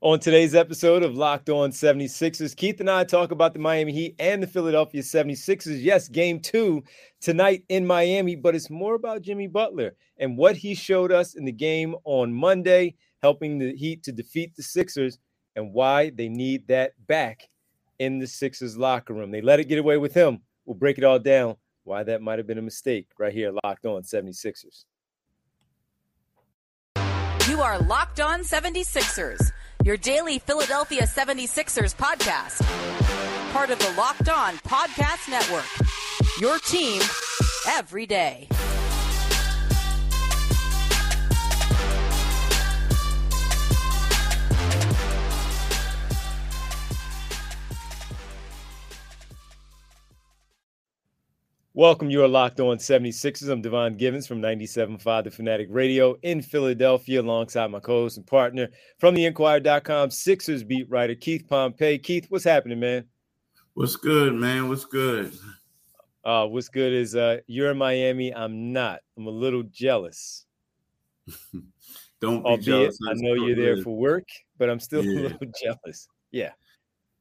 On today's episode of Locked On 76ers, Keith and I talk about the Miami Heat and the Philadelphia 76ers. Yes, game two tonight in Miami, but it's more about Jimmy Butler and what he showed us in the game on Monday, helping the Heat to defeat the Sixers and why they need that back in the Sixers locker room. They let it get away with him. We'll break it all down, why that might have been a mistake right here, Locked On 76ers. You are Locked On 76ers your daily Philadelphia 76ers podcast. Part of the Locked On Podcast Network. Your team every day. Welcome. You are locked on 76ers. I'm Devon Givens from 97.5 The Fanatic Radio in Philadelphia, alongside my co host and partner from the Inquirer.com Sixers beat writer Keith Pompey. Keith, what's happening, man? What's good, man? What's good? Uh, what's good is uh, you're in Miami. I'm not. I'm a little jealous. Don't be Albeit, jealous. I know you're there for work, but I'm still yeah. a little jealous. Yeah.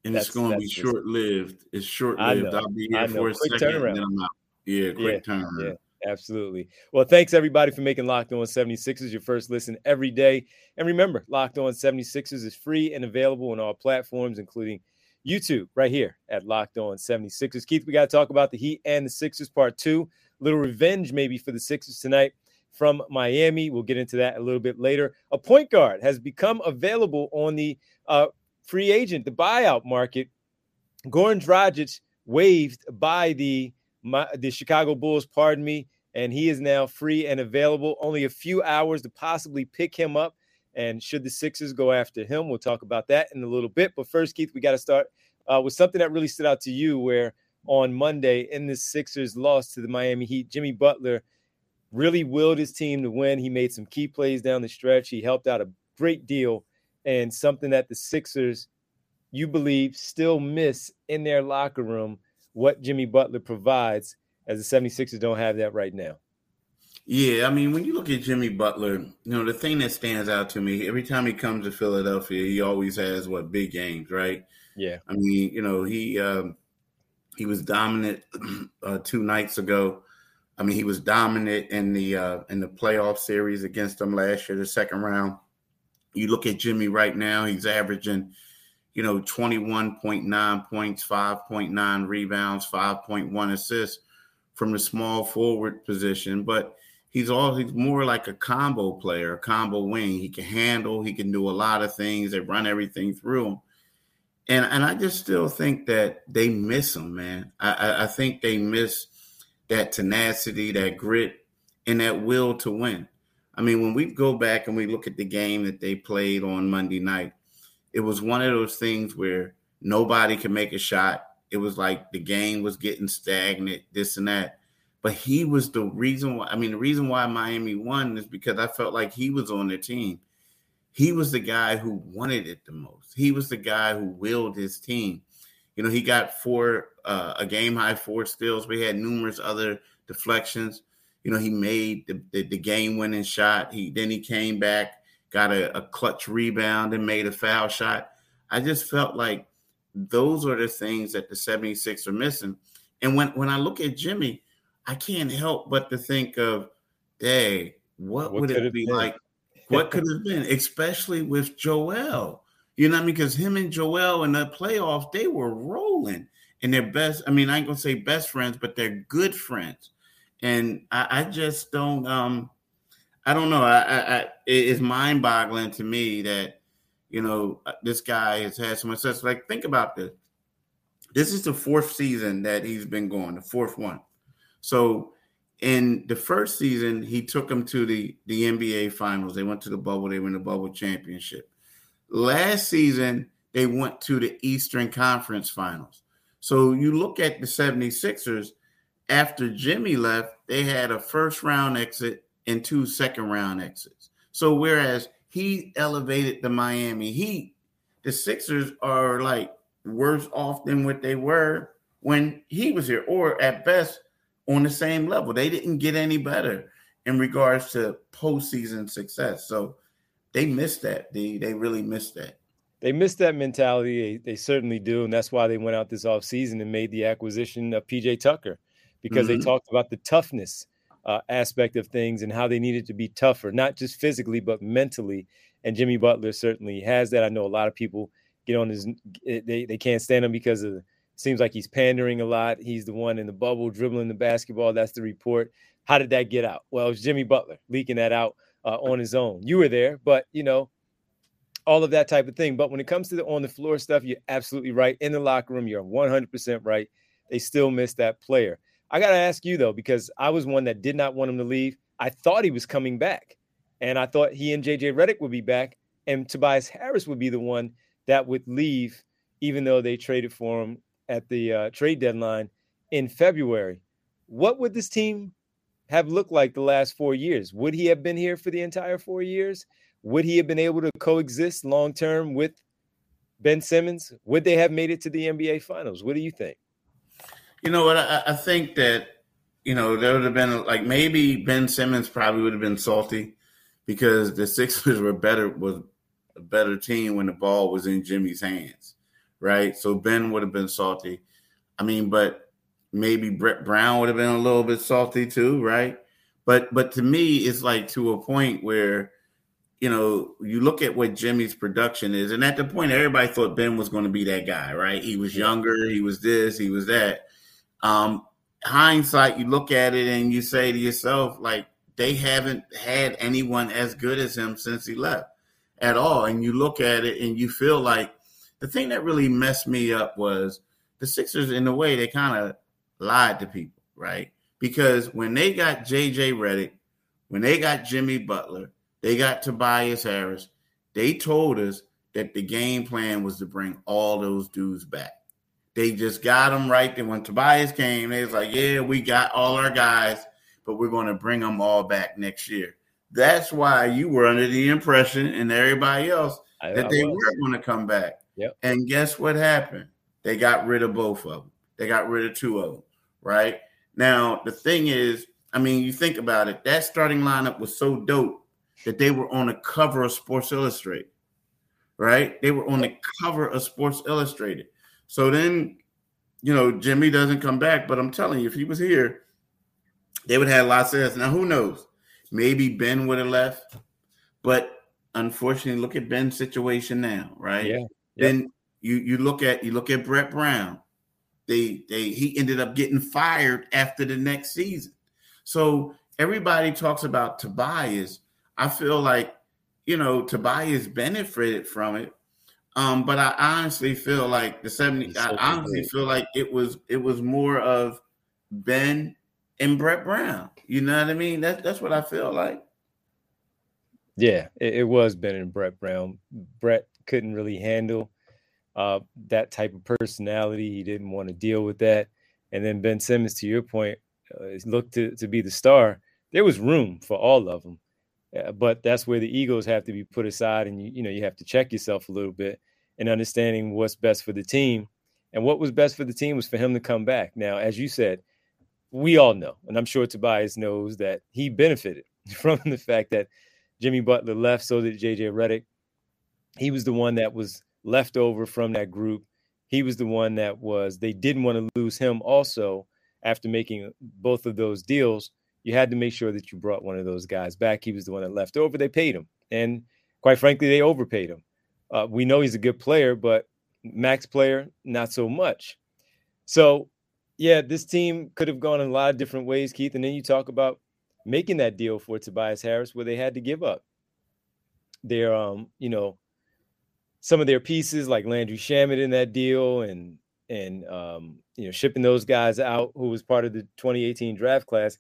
And that's, it's going to be short lived. It's short lived. I'll be here for a Quick second turnaround. and then I'm out. Yeah, quick yeah, turnaround. Yeah, absolutely. Well, thanks everybody for making Locked On 76ers your first listen every day. And remember, Locked On 76ers is free and available on all platforms, including YouTube, right here at Locked On 76ers. Keith, we got to talk about the Heat and the Sixers part two. Little revenge maybe for the Sixers tonight from Miami. We'll get into that a little bit later. A point guard has become available on the uh, free agent, the buyout market. Goran Dragic waived by the my, the Chicago Bulls, pardon me, and he is now free and available. Only a few hours to possibly pick him up. And should the Sixers go after him, we'll talk about that in a little bit. But first, Keith, we got to start uh, with something that really stood out to you, where on Monday in the Sixers loss to the Miami Heat, Jimmy Butler really willed his team to win. He made some key plays down the stretch. He helped out a great deal, and something that the Sixers, you believe, still miss in their locker room what Jimmy Butler provides, as the 76ers don't have that right now. Yeah, I mean, when you look at Jimmy Butler, you know, the thing that stands out to me every time he comes to Philadelphia, he always has what big games, right? Yeah. I mean, you know, he um, he was dominant uh, two nights ago. I mean, he was dominant in the uh, in the playoff series against them last year, the second round. You look at Jimmy right now; he's averaging you know, 21.9 points, 5.9 rebounds, 5.1 assists from the small forward position. But he's all he's more like a combo player, a combo wing. He can handle, he can do a lot of things. They run everything through him. And and I just still think that they miss him, man. I, I, I think they miss that tenacity, that grit, and that will to win. I mean, when we go back and we look at the game that they played on Monday night, it was one of those things where nobody could make a shot. It was like the game was getting stagnant, this and that. But he was the reason why. I mean, the reason why Miami won is because I felt like he was on the team. He was the guy who wanted it the most. He was the guy who willed his team. You know, he got four, uh, a game high four steals. We had numerous other deflections. You know, he made the, the, the game winning shot. He then he came back got a, a clutch rebound and made a foul shot. I just felt like those are the things that the 76 are missing. And when, when I look at Jimmy, I can't help but to think of, day, what, what would it be been? like? What could have been, especially with Joel? You know what I mean? Because him and Joel in the playoffs, they were rolling and they're best. I mean, I ain't gonna say best friends, but they're good friends. And I, I just don't um I don't know. I, I, I it's mind boggling to me that you know uh, this guy has had so much success. Like, think about this. This is the fourth season that he's been going, the fourth one. So, in the first season, he took them to the the NBA Finals. They went to the bubble. They won the bubble championship. Last season, they went to the Eastern Conference Finals. So you look at the 76ers, after Jimmy left, they had a first round exit and two second round exits. So whereas he elevated the Miami Heat, the Sixers are like worse off than what they were when he was here, or at best on the same level. They didn't get any better in regards to postseason success. So they missed that. They they really missed that. they miss that mentality. They, they, certainly do. And that's why they went out this offseason and made the acquisition of PJ Tucker because mm-hmm. they talked about the toughness uh, aspect of things and how they needed to be tougher, not just physically, but mentally. And Jimmy Butler certainly has that. I know a lot of people get on his, eh, they, they can't stand him because of, seems like he's pandering a lot. He's the one in the bubble dribbling the basketball. That's the report. How did that get out? Well, it was Jimmy Butler leaking that out uh, on his own. You were there, but you know, all of that type of thing. But when it comes to the on the floor stuff, you're absolutely right. In the locker room, you're 100% right. They still miss that player. I got to ask you though, because I was one that did not want him to leave. I thought he was coming back, and I thought he and JJ Redick would be back, and Tobias Harris would be the one that would leave, even though they traded for him at the uh, trade deadline in February. What would this team have looked like the last four years? Would he have been here for the entire four years? Would he have been able to coexist long term with Ben Simmons? Would they have made it to the NBA Finals? What do you think? You know what? I, I think that you know there would have been like maybe Ben Simmons probably would have been salty because the Sixers were better was a better team when the ball was in Jimmy's hands, right? So Ben would have been salty. I mean, but maybe Brett Brown would have been a little bit salty too, right? But but to me, it's like to a point where you know, you look at what Jimmy's production is, and at the point, everybody thought Ben was going to be that guy, right? He was younger, he was this, he was that. Um, hindsight, you look at it and you say to yourself, like, they haven't had anyone as good as him since he left at all. And you look at it and you feel like the thing that really messed me up was the Sixers, in a way, they kind of lied to people, right? Because when they got JJ Redick, when they got Jimmy Butler, they got Tobias Harris. They told us that the game plan was to bring all those dudes back. They just got them right. Then when Tobias came, they was like, "Yeah, we got all our guys, but we're going to bring them all back next year." That's why you were under the impression, and everybody else, I, that I they were going to come back. Yep. And guess what happened? They got rid of both of them. They got rid of two of them. Right now, the thing is, I mean, you think about it. That starting lineup was so dope that they were on the cover of Sports Illustrated, right? They were on the cover of Sports Illustrated. So then, you know, Jimmy doesn't come back, but I'm telling you, if he was here, they would have lots of this. Now, who knows? Maybe Ben would have left, but unfortunately, look at Ben's situation now, right? Yeah. Then you you look at you look at Brett Brown. They they he ended up getting fired after the next season. So everybody talks about Tobias, I feel like, you know, Tobias benefited from it. Um, but I honestly feel like the 70 I honestly feel like it was it was more of Ben and Brett Brown. You know what I mean? That's that's what I feel like. Yeah, it, it was Ben and Brett Brown. Brett couldn't really handle uh, that type of personality. He didn't want to deal with that. And then Ben Simmons, to your point, uh, looked to, to be the star. There was room for all of them. Uh, but that's where the egos have to be put aside, and you you know you have to check yourself a little bit and understanding what's best for the team. And what was best for the team was for him to come back. Now, as you said, we all know, and I'm sure Tobias knows that he benefited from the fact that Jimmy Butler left, so did JJ Redick. He was the one that was left over from that group. He was the one that was, they didn't want to lose him also after making both of those deals you had to make sure that you brought one of those guys back. He was the one that left over. They paid him, and quite frankly, they overpaid him. Uh, we know he's a good player, but max player, not so much. So, yeah, this team could have gone in a lot of different ways, Keith. And then you talk about making that deal for Tobias Harris, where they had to give up their, um, you know, some of their pieces like Landry Shamet in that deal, and and um, you know, shipping those guys out who was part of the 2018 draft class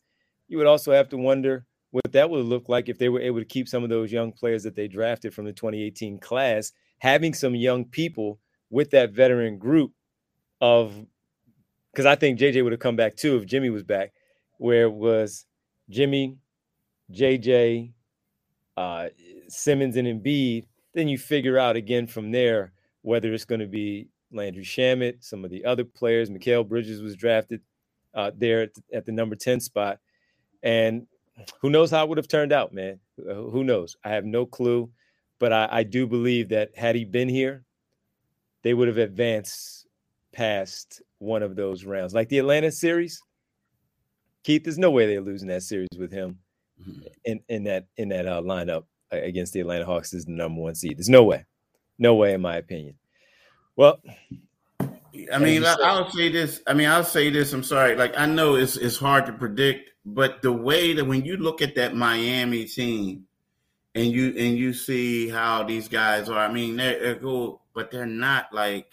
you would also have to wonder what that would look like if they were able to keep some of those young players that they drafted from the 2018 class, having some young people with that veteran group of because I think JJ would have come back too if Jimmy was back, where it was Jimmy, JJ, uh, Simmons, and Embiid. Then you figure out again from there whether it's going to be Landry Shamet, some of the other players. Mikal Bridges was drafted uh, there at, at the number 10 spot. And who knows how it would have turned out, man? Who knows? I have no clue. But I, I do believe that had he been here, they would have advanced past one of those rounds. Like the Atlanta series, Keith, there's no way they're losing that series with him mm-hmm. in, in that in that uh, lineup against the Atlanta Hawks as the number one seed. There's no way, no way, in my opinion. Well, I mean, I'll say this. I mean, I'll say this. I'm sorry. Like I know it's it's hard to predict, but the way that when you look at that Miami team and you and you see how these guys are, I mean, they're, they're cool, but they're not like.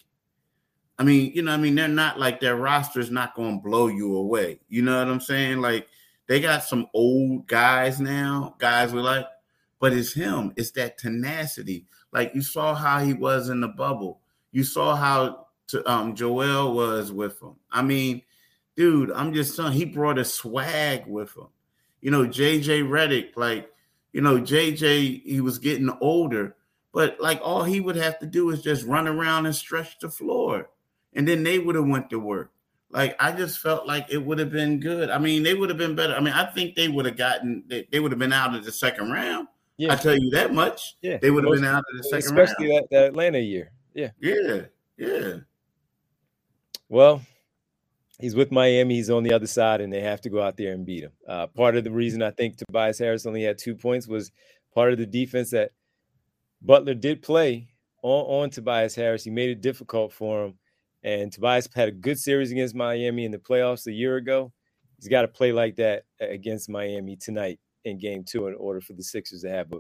I mean, you know, I mean, they're not like their roster is not going to blow you away. You know what I'm saying? Like they got some old guys now, guys we like, but it's him. It's that tenacity. Like you saw how he was in the bubble. You saw how to, um, Joel was with him. I mean, dude, I'm just saying he brought a swag with him. You know, JJ Redick, like, you know, JJ, he was getting older, but like all he would have to do is just run around and stretch the floor. And then they would have went to work. Like I just felt like it would have been good. I mean, they would have been better. I mean, I think they would have gotten they, they would have been out of the second round. Yeah. I tell you that much. Yeah. They would have been out of the second especially round. Especially that, that Atlanta year. Yeah. Yeah. Yeah. Well, he's with Miami. He's on the other side, and they have to go out there and beat him. Uh, part of the reason I think Tobias Harris only had two points was part of the defense that Butler did play on, on Tobias Harris. He made it difficult for him. And Tobias had a good series against Miami in the playoffs a year ago. He's got to play like that against Miami tonight in game two in order for the Sixers to have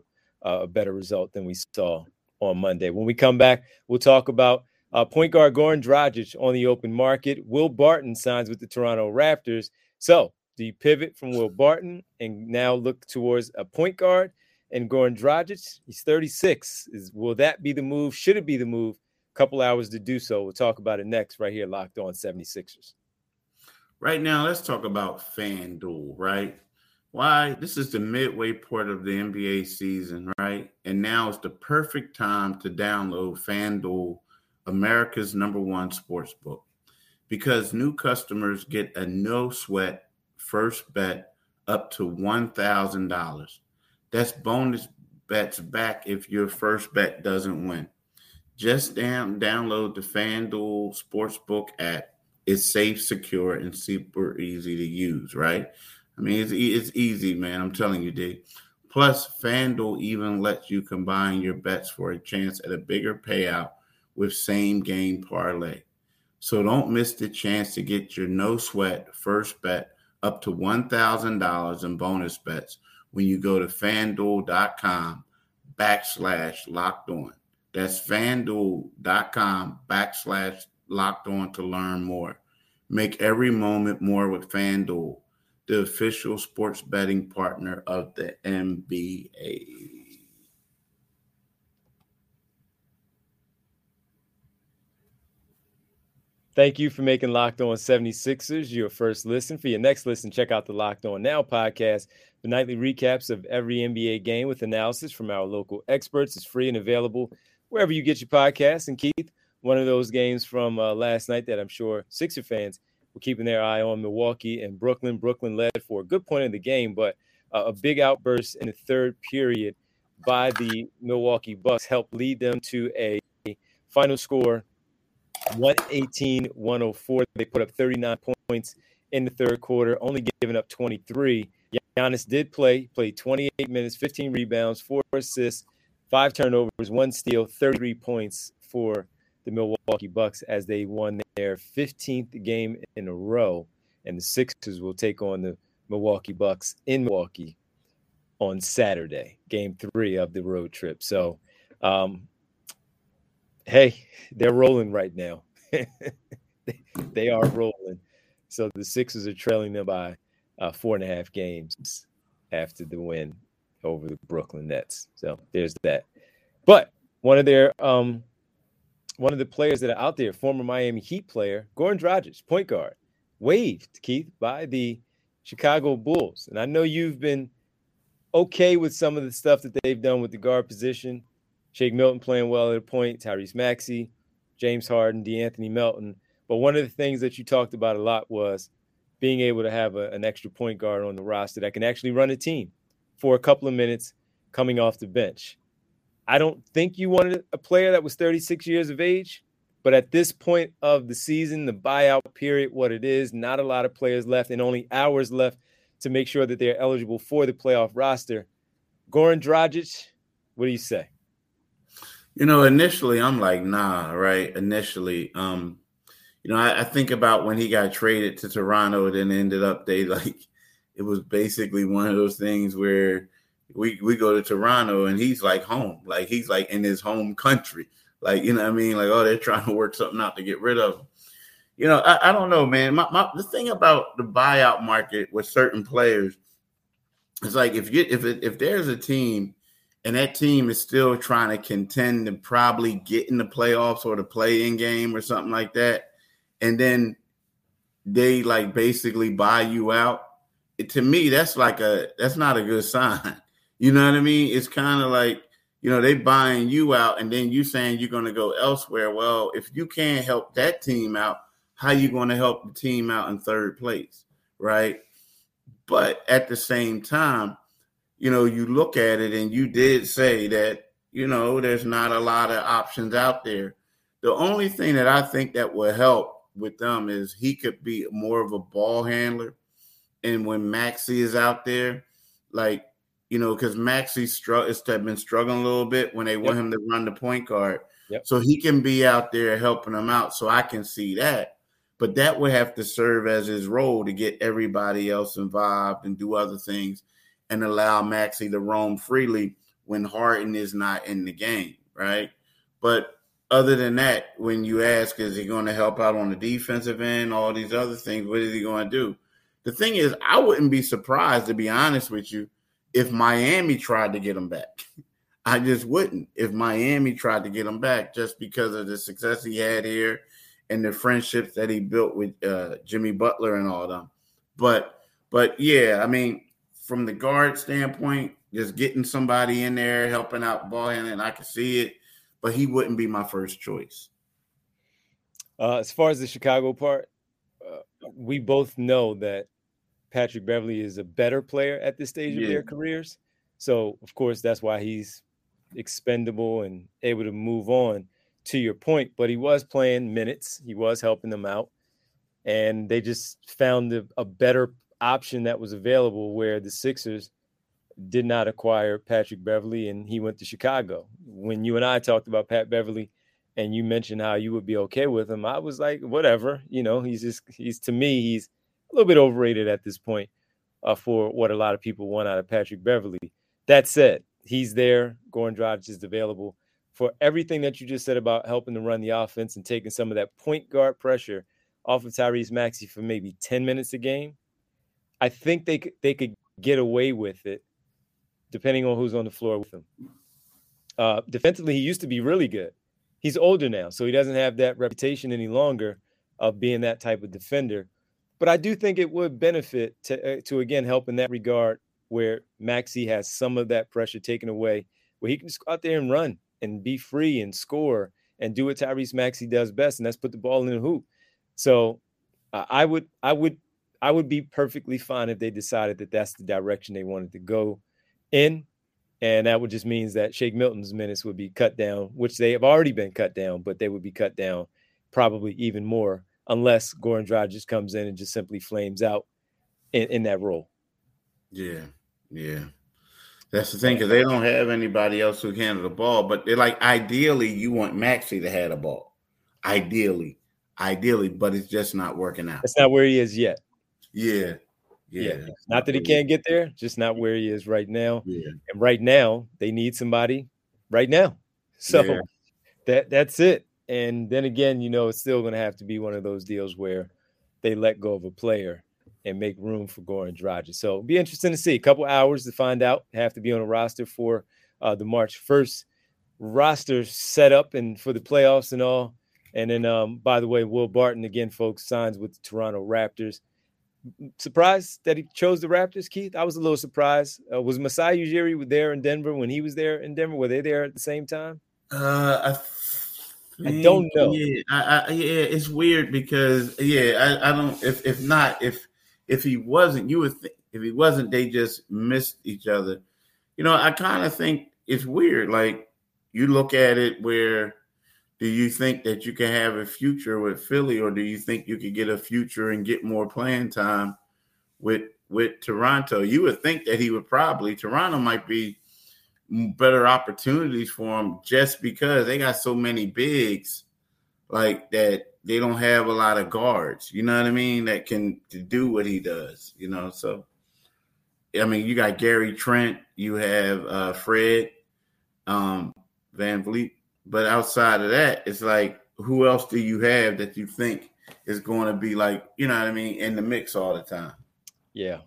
a, a better result than we saw on Monday. When we come back, we'll talk about uh, point guard Goran Dragic on the open market. Will Barton signs with the Toronto Raptors. So, do you pivot from Will Barton and now look towards a point guard and Goran Dragic? He's 36. Is will that be the move? Should it be the move? A couple hours to do so. We'll talk about it next right here, locked on 76ers. Right now, let's talk about FanDuel, right? Why? This is the midway part of the NBA season, right? And now is the perfect time to download FanDuel America's number one sports book because new customers get a no sweat first bet up to $1,000. That's bonus bets back if your first bet doesn't win. Just down, download the FanDuel Sportsbook app. It's safe, secure, and super easy to use, right? I mean, it's, it's easy, man. I'm telling you, D. Plus, FanDuel even lets you combine your bets for a chance at a bigger payout with same game parlay. So don't miss the chance to get your no sweat first bet up to $1,000 in bonus bets when you go to fanduel.com backslash locked on. That's fanduel.com backslash locked on to learn more. Make every moment more with FanDuel, the official sports betting partner of the NBA. Thank you for making Locked On 76ers your first listen. For your next listen, check out the Locked On Now podcast. The nightly recaps of every NBA game with analysis from our local experts is free and available wherever you get your podcasts. And Keith, one of those games from uh, last night that I'm sure Sixer fans were keeping their eye on Milwaukee and Brooklyn. Brooklyn led for a good point in the game, but uh, a big outburst in the third period by the Milwaukee Bucks helped lead them to a final score 118 104. They put up 39 points in the third quarter, only giving up 23. Giannis did play, played 28 minutes, 15 rebounds, four assists, five turnovers, one steal, 33 points for the Milwaukee Bucks as they won their 15th game in a row. And the Sixers will take on the Milwaukee Bucks in Milwaukee on Saturday, game three of the road trip. So, um, hey, they're rolling right now. they are rolling. So the Sixers are trailing them by uh, four and a half games after the win over the Brooklyn Nets. So there's that. But one of their um, one of the players that are out there, former Miami Heat player, Goran Dragic, point guard, waived Keith by the Chicago Bulls. And I know you've been okay with some of the stuff that they've done with the guard position. Shake Milton playing well at a point, Tyrese Maxey, James Harden, De'Anthony Melton. But one of the things that you talked about a lot was being able to have a, an extra point guard on the roster that can actually run a team for a couple of minutes coming off the bench. I don't think you wanted a player that was 36 years of age, But at this point of the season, the buyout period, what it is, not a lot of players left and only hours left to make sure that they're eligible for the playoff roster. Goran Dragic, what do you say? You know, initially I'm like, nah, right? Initially, um, you know, I, I, think about when he got traded to Toronto, then ended up they like it was basically one of those things where we we go to Toronto and he's like home, like he's like in his home country, like you know what I mean, like oh they're trying to work something out to get rid of him. You know, I, I don't know, man. My, my, the thing about the buyout market with certain players is like if you if it, if there's a team and that team is still trying to contend to probably get in the playoffs or the play in game or something like that, and then they like basically buy you out. It, to me, that's like a that's not a good sign. You know what I mean? It's kind of like you know they buying you out, and then you saying you're going to go elsewhere. Well, if you can't help that team out, how you going to help the team out in third place, right? But at the same time, you know, you look at it and you did say that, you know, there's not a lot of options out there. The only thing that I think that will help with them is he could be more of a ball handler. And when Maxey is out there, like, you know, because Maxey str- has been struggling a little bit when they want yep. him to run the point guard. Yep. So he can be out there helping them out. So I can see that. But that would have to serve as his role to get everybody else involved and do other things and allow Maxey to roam freely when Harden is not in the game, right? But other than that, when you ask, is he going to help out on the defensive end, all these other things, what is he going to do? The thing is, I wouldn't be surprised, to be honest with you, if Miami tried to get him back. I just wouldn't if Miami tried to get him back just because of the success he had here and the friendships that he built with uh, Jimmy Butler and all them. But but yeah, I mean, from the guard standpoint, just getting somebody in there helping out ball handling, I can see it, but he wouldn't be my first choice. Uh, as far as the Chicago part, uh, we both know that Patrick Beverley is a better player at this stage yeah. of their careers. So, of course, that's why he's expendable and able to move on to your point. But he was playing minutes, he was helping them out. And they just found a, a better option that was available where the Sixers did not acquire Patrick Beverley and he went to Chicago. When you and I talked about Pat Beverley and you mentioned how you would be okay with him, I was like, whatever. You know, he's just, he's to me, he's a little bit overrated at this point uh, for what a lot of people want out of Patrick Beverley. That said, he's there. Goran Dragic is available for everything that you just said about helping to run the offense and taking some of that point guard pressure off of Tyrese Maxey for maybe 10 minutes a game. I think they could they could get away with it, depending on who's on the floor with him. Uh, defensively, he used to be really good. He's older now, so he doesn't have that reputation any longer of being that type of defender. But I do think it would benefit to uh, to again help in that regard, where Maxey has some of that pressure taken away, where he can just go out there and run and be free and score and do what Tyrese Maxey does best, and that's put the ball in the hoop. So uh, I would I would I would be perfectly fine if they decided that that's the direction they wanted to go in. And that would just means that Shake Milton's minutes would be cut down, which they have already been cut down, but they would be cut down probably even more unless Goran Dragic comes in and just simply flames out in, in that role. Yeah, yeah. That's the thing because they don't have anybody else who can handle the ball. But they're like, ideally, you want Maxey to have the ball. Ideally, ideally, but it's just not working out. That's not where he is yet. Yeah. Yeah. yeah. Not that he can't get there, just not where he is right now. Yeah. And right now, they need somebody right now. So yeah. that that's it. And then again, you know, it's still going to have to be one of those deals where they let go of a player and make room for Goran Dragic. So it'll be interesting to see. A couple hours to find out. Have to be on a roster for uh, the March 1st roster set up and for the playoffs and all. And then, um, by the way, Will Barton again, folks, signs with the Toronto Raptors surprised that he chose the Raptors, Keith. I was a little surprised. Uh, was Masai Ujiri there in Denver when he was there in Denver? Were they there at the same time? Uh, I, I don't know. Yeah, I, I, yeah, it's weird because yeah, I, I don't. If if not, if if he wasn't, you would think if he wasn't, they just missed each other. You know, I kind of think it's weird. Like you look at it where do you think that you can have a future with Philly, or do you think you could get a future and get more playing time with with Toronto? You would think that he would probably Toronto might be better opportunities for him just because they got so many bigs like that they don't have a lot of guards, you know what I mean, that can do what he does, you know. So I mean, you got Gary Trent, you have uh Fred, um, VanVleet, but outside of that, it's like who else do you have that you think is going to be like, you know what I mean, in the mix all the time? Yeah.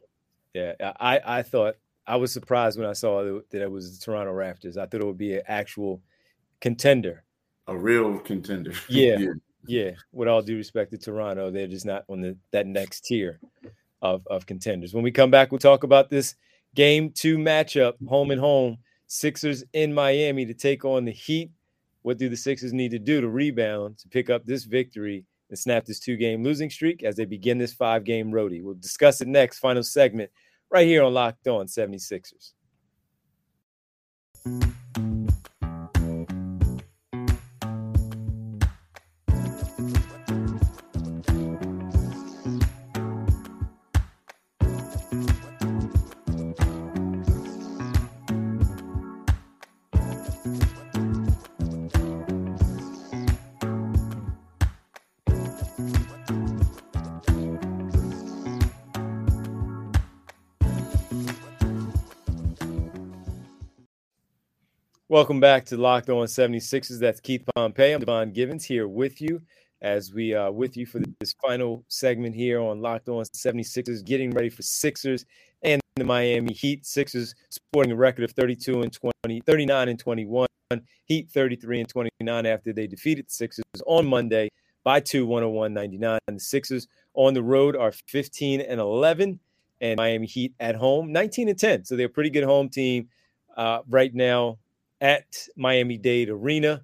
Yeah. I I thought I was surprised when I saw that it was the Toronto Raptors. I thought it would be an actual contender. A real contender. Yeah. yeah. Yeah. With all due respect to Toronto, they're just not on the that next tier of, of contenders. When we come back, we'll talk about this game two matchup, home and home. Sixers in Miami to take on the Heat. What do the Sixers need to do to rebound to pick up this victory and snap this two game losing streak as they begin this five game roadie? We'll discuss it next, final segment right here on Locked On 76ers. Welcome back to Locked On 76ers. That's Keith Pompey. I'm Devon Givens here with you as we are with you for this final segment here on Locked On 76ers, getting ready for Sixers and the Miami Heat. Sixers sporting a record of 32 and 20, 39 and 21. Heat 33 and 29 after they defeated the Sixers on Monday by 2 101 99. The Sixers on the road are 15 and 11, and Miami Heat at home 19 and 10. So they're a pretty good home team uh, right now at Miami Dade Arena.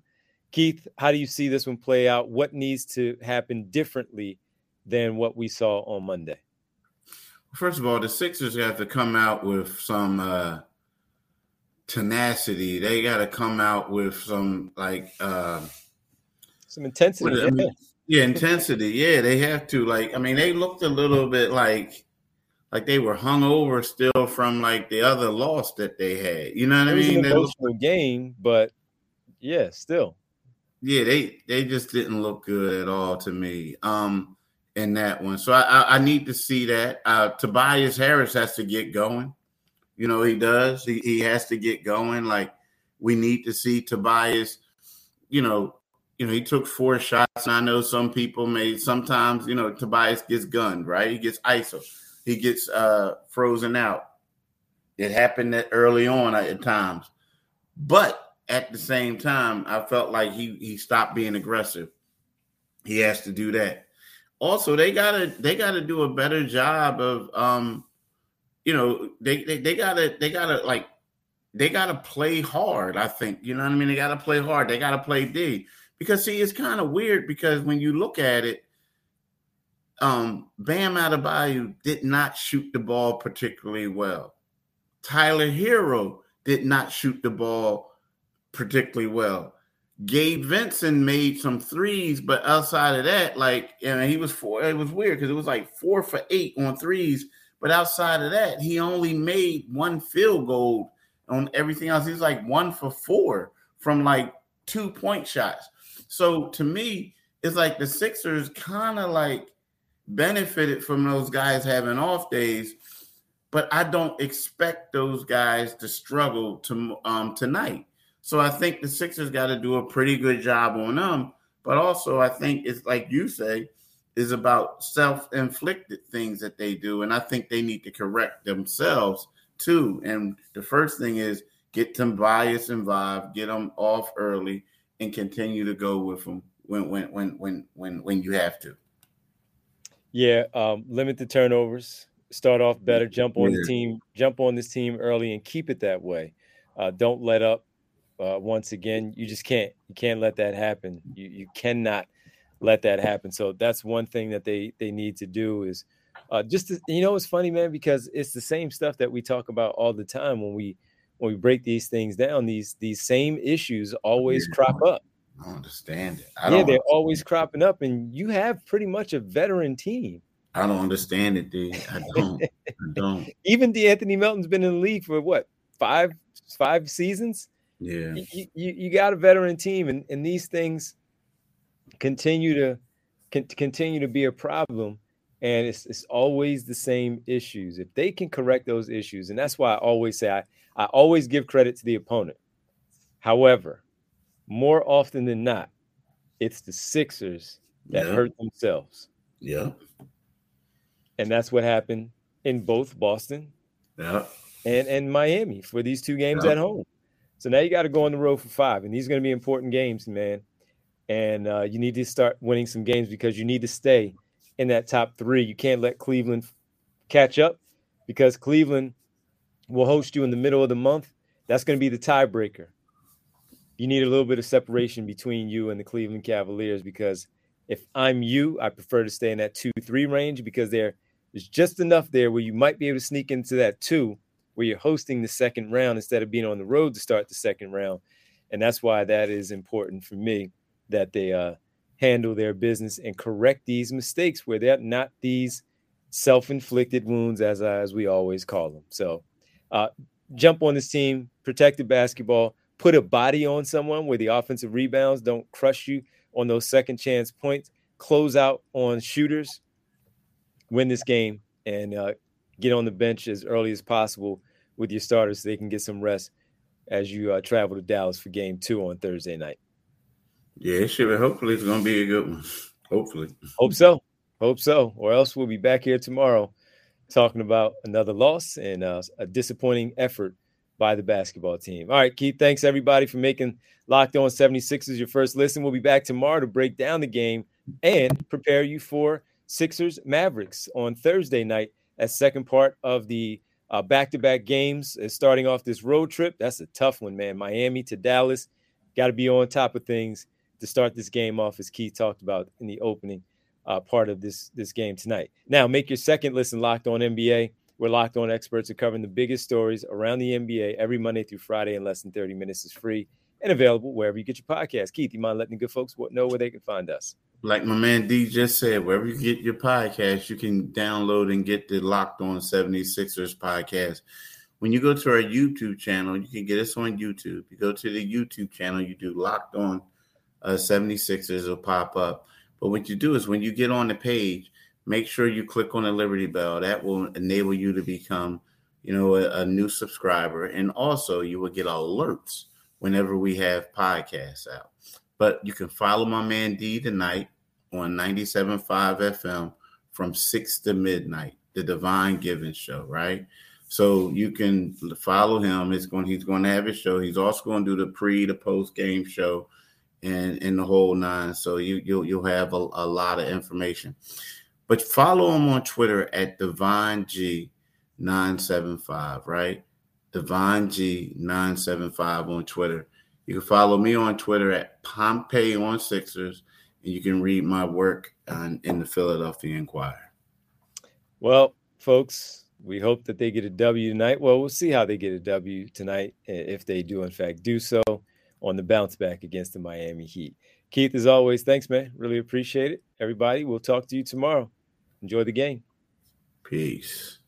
Keith, how do you see this one play out? What needs to happen differently than what we saw on Monday? First of all, the Sixers have to come out with some uh, tenacity. They got to come out with some like uh, some intensity. I mean, yeah, intensity. Yeah, they have to. Like, I mean, they looked a little bit like like they were hung over still from like the other loss that they had. You know what it I mean? An emotional game, but yeah, still. Yeah, they they just didn't look good at all to me. Um, in that one, so I I, I need to see that. Uh, Tobias Harris has to get going. You know he does. He he has to get going. Like we need to see Tobias. You know, you know he took four shots, and I know some people may sometimes you know Tobias gets gunned, right? He gets ISO he gets uh, frozen out. It happened that early on at times, but at the same time, I felt like he he stopped being aggressive. He has to do that. Also, they gotta they gotta do a better job of um, you know, they they, they gotta they gotta like they gotta play hard. I think you know what I mean. They gotta play hard. They gotta play D because see, it's kind of weird because when you look at it, um, Bam Adebayo did not shoot the ball particularly well. Tyler Herro did not shoot the ball particularly well. Gabe Vincent made some threes, but outside of that, like, and he was four. It was weird because it was like four for eight on threes, but outside of that, he only made one field goal on everything else. He's like one for four from like two point shots. So to me, it's like the Sixers kind of like benefited from those guys having off days, but I don't expect those guys to struggle to um, tonight. So I think the Sixers got to do a pretty good job on them. But also, I think it's like you say, is about self-inflicted things that they do, and I think they need to correct themselves too. And the first thing is get Tobias involved, get them off early, and continue to go with them when when when when when when you have to. Yeah, um, limit the turnovers. Start off better. Jump on yeah. the team. Jump on this team early and keep it that way. Uh, don't let up. Uh, once again, you just can't. You can't let that happen. You you cannot let that happen. So that's one thing that they they need to do is uh, just to, you know it's funny, man, because it's the same stuff that we talk about all the time when we when we break these things down. These these same issues always crop up. I don't understand it. I yeah, they're always cropping up, and you have pretty much a veteran team. I don't understand it, dude. I don't. I don't. Even De'Anthony Melton's been in the league for what five five seasons. Yeah, you, you, you got a veteran team, and, and these things continue to can, continue to be a problem. And it's it's always the same issues. If they can correct those issues, and that's why I always say I, I always give credit to the opponent. However, more often than not, it's the Sixers that yeah. hurt themselves. Yeah. And that's what happened in both Boston yeah. and, and Miami for these two games yeah. at home. So now you got to go on the road for five. And these are going to be important games, man. And uh, you need to start winning some games because you need to stay in that top three. You can't let Cleveland catch up because Cleveland will host you in the middle of the month. That's going to be the tiebreaker you need a little bit of separation between you and the Cleveland Cavaliers because if I'm you, I prefer to stay in that two three range because there is just enough there where you might be able to sneak into that two where you're hosting the second round instead of being on the road to start the second round. And that's why that is important for me that they uh, handle their business and correct these mistakes where they're not these self-inflicted wounds as as we always call them. So uh, jump on this team, protected basketball put a body on someone where the offensive rebounds don't crush you on those second chance points, close out on shooters, win this game, and uh, get on the bench as early as possible with your starters so they can get some rest as you uh, travel to Dallas for game two on Thursday night. Yeah, it should be. Hopefully, it's going to be a good one. Hopefully. Hope so. Hope so. Or else we'll be back here tomorrow talking about another loss and uh, a disappointing effort by the basketball team. All right, Keith, thanks everybody for making Locked On 76ers your first listen. We'll be back tomorrow to break down the game and prepare you for Sixers Mavericks on Thursday night as second part of the uh, back-to-back games uh, starting off this road trip. That's a tough one, man. Miami to Dallas. Got to be on top of things to start this game off, as Keith talked about in the opening uh, part of this this game tonight. Now, make your second listen locked on NBA. We're locked on experts are covering the biggest stories around the NBA every Monday through Friday in less than 30 minutes. is free and available wherever you get your podcast. Keith, you mind letting the good folks know where they can find us? Like my man D just said, wherever you get your podcast, you can download and get the Locked On 76ers podcast. When you go to our YouTube channel, you can get us on YouTube. You go to the YouTube channel, you do Locked On uh, 76ers, it'll pop up. But what you do is when you get on the page, make sure you click on the Liberty Bell. That will enable you to become, you know, a, a new subscriber. And also you will get alerts whenever we have podcasts out. But you can follow my man D tonight on 97.5 FM from 6 to midnight, the Devon Givens Show, right? So you can follow him. It's going he's going to have his show. He's also going to do the pre, the post game show and in the whole nine. So you you'll you'll have a, a lot of information. But follow him on Twitter at Divine G975, right? Divine G975 on Twitter. You can follow me on Twitter at Pompey on Sixers, and you can read my work on, in the Philadelphia Inquirer. Well, folks, we hope that they get a W tonight. Well, we'll see how they get a W tonight if they do, in fact, do so on the bounce back against the Miami Heat. Keith, as always, thanks, man. Really appreciate it. Everybody, we'll talk to you tomorrow. Enjoy the game. Peace.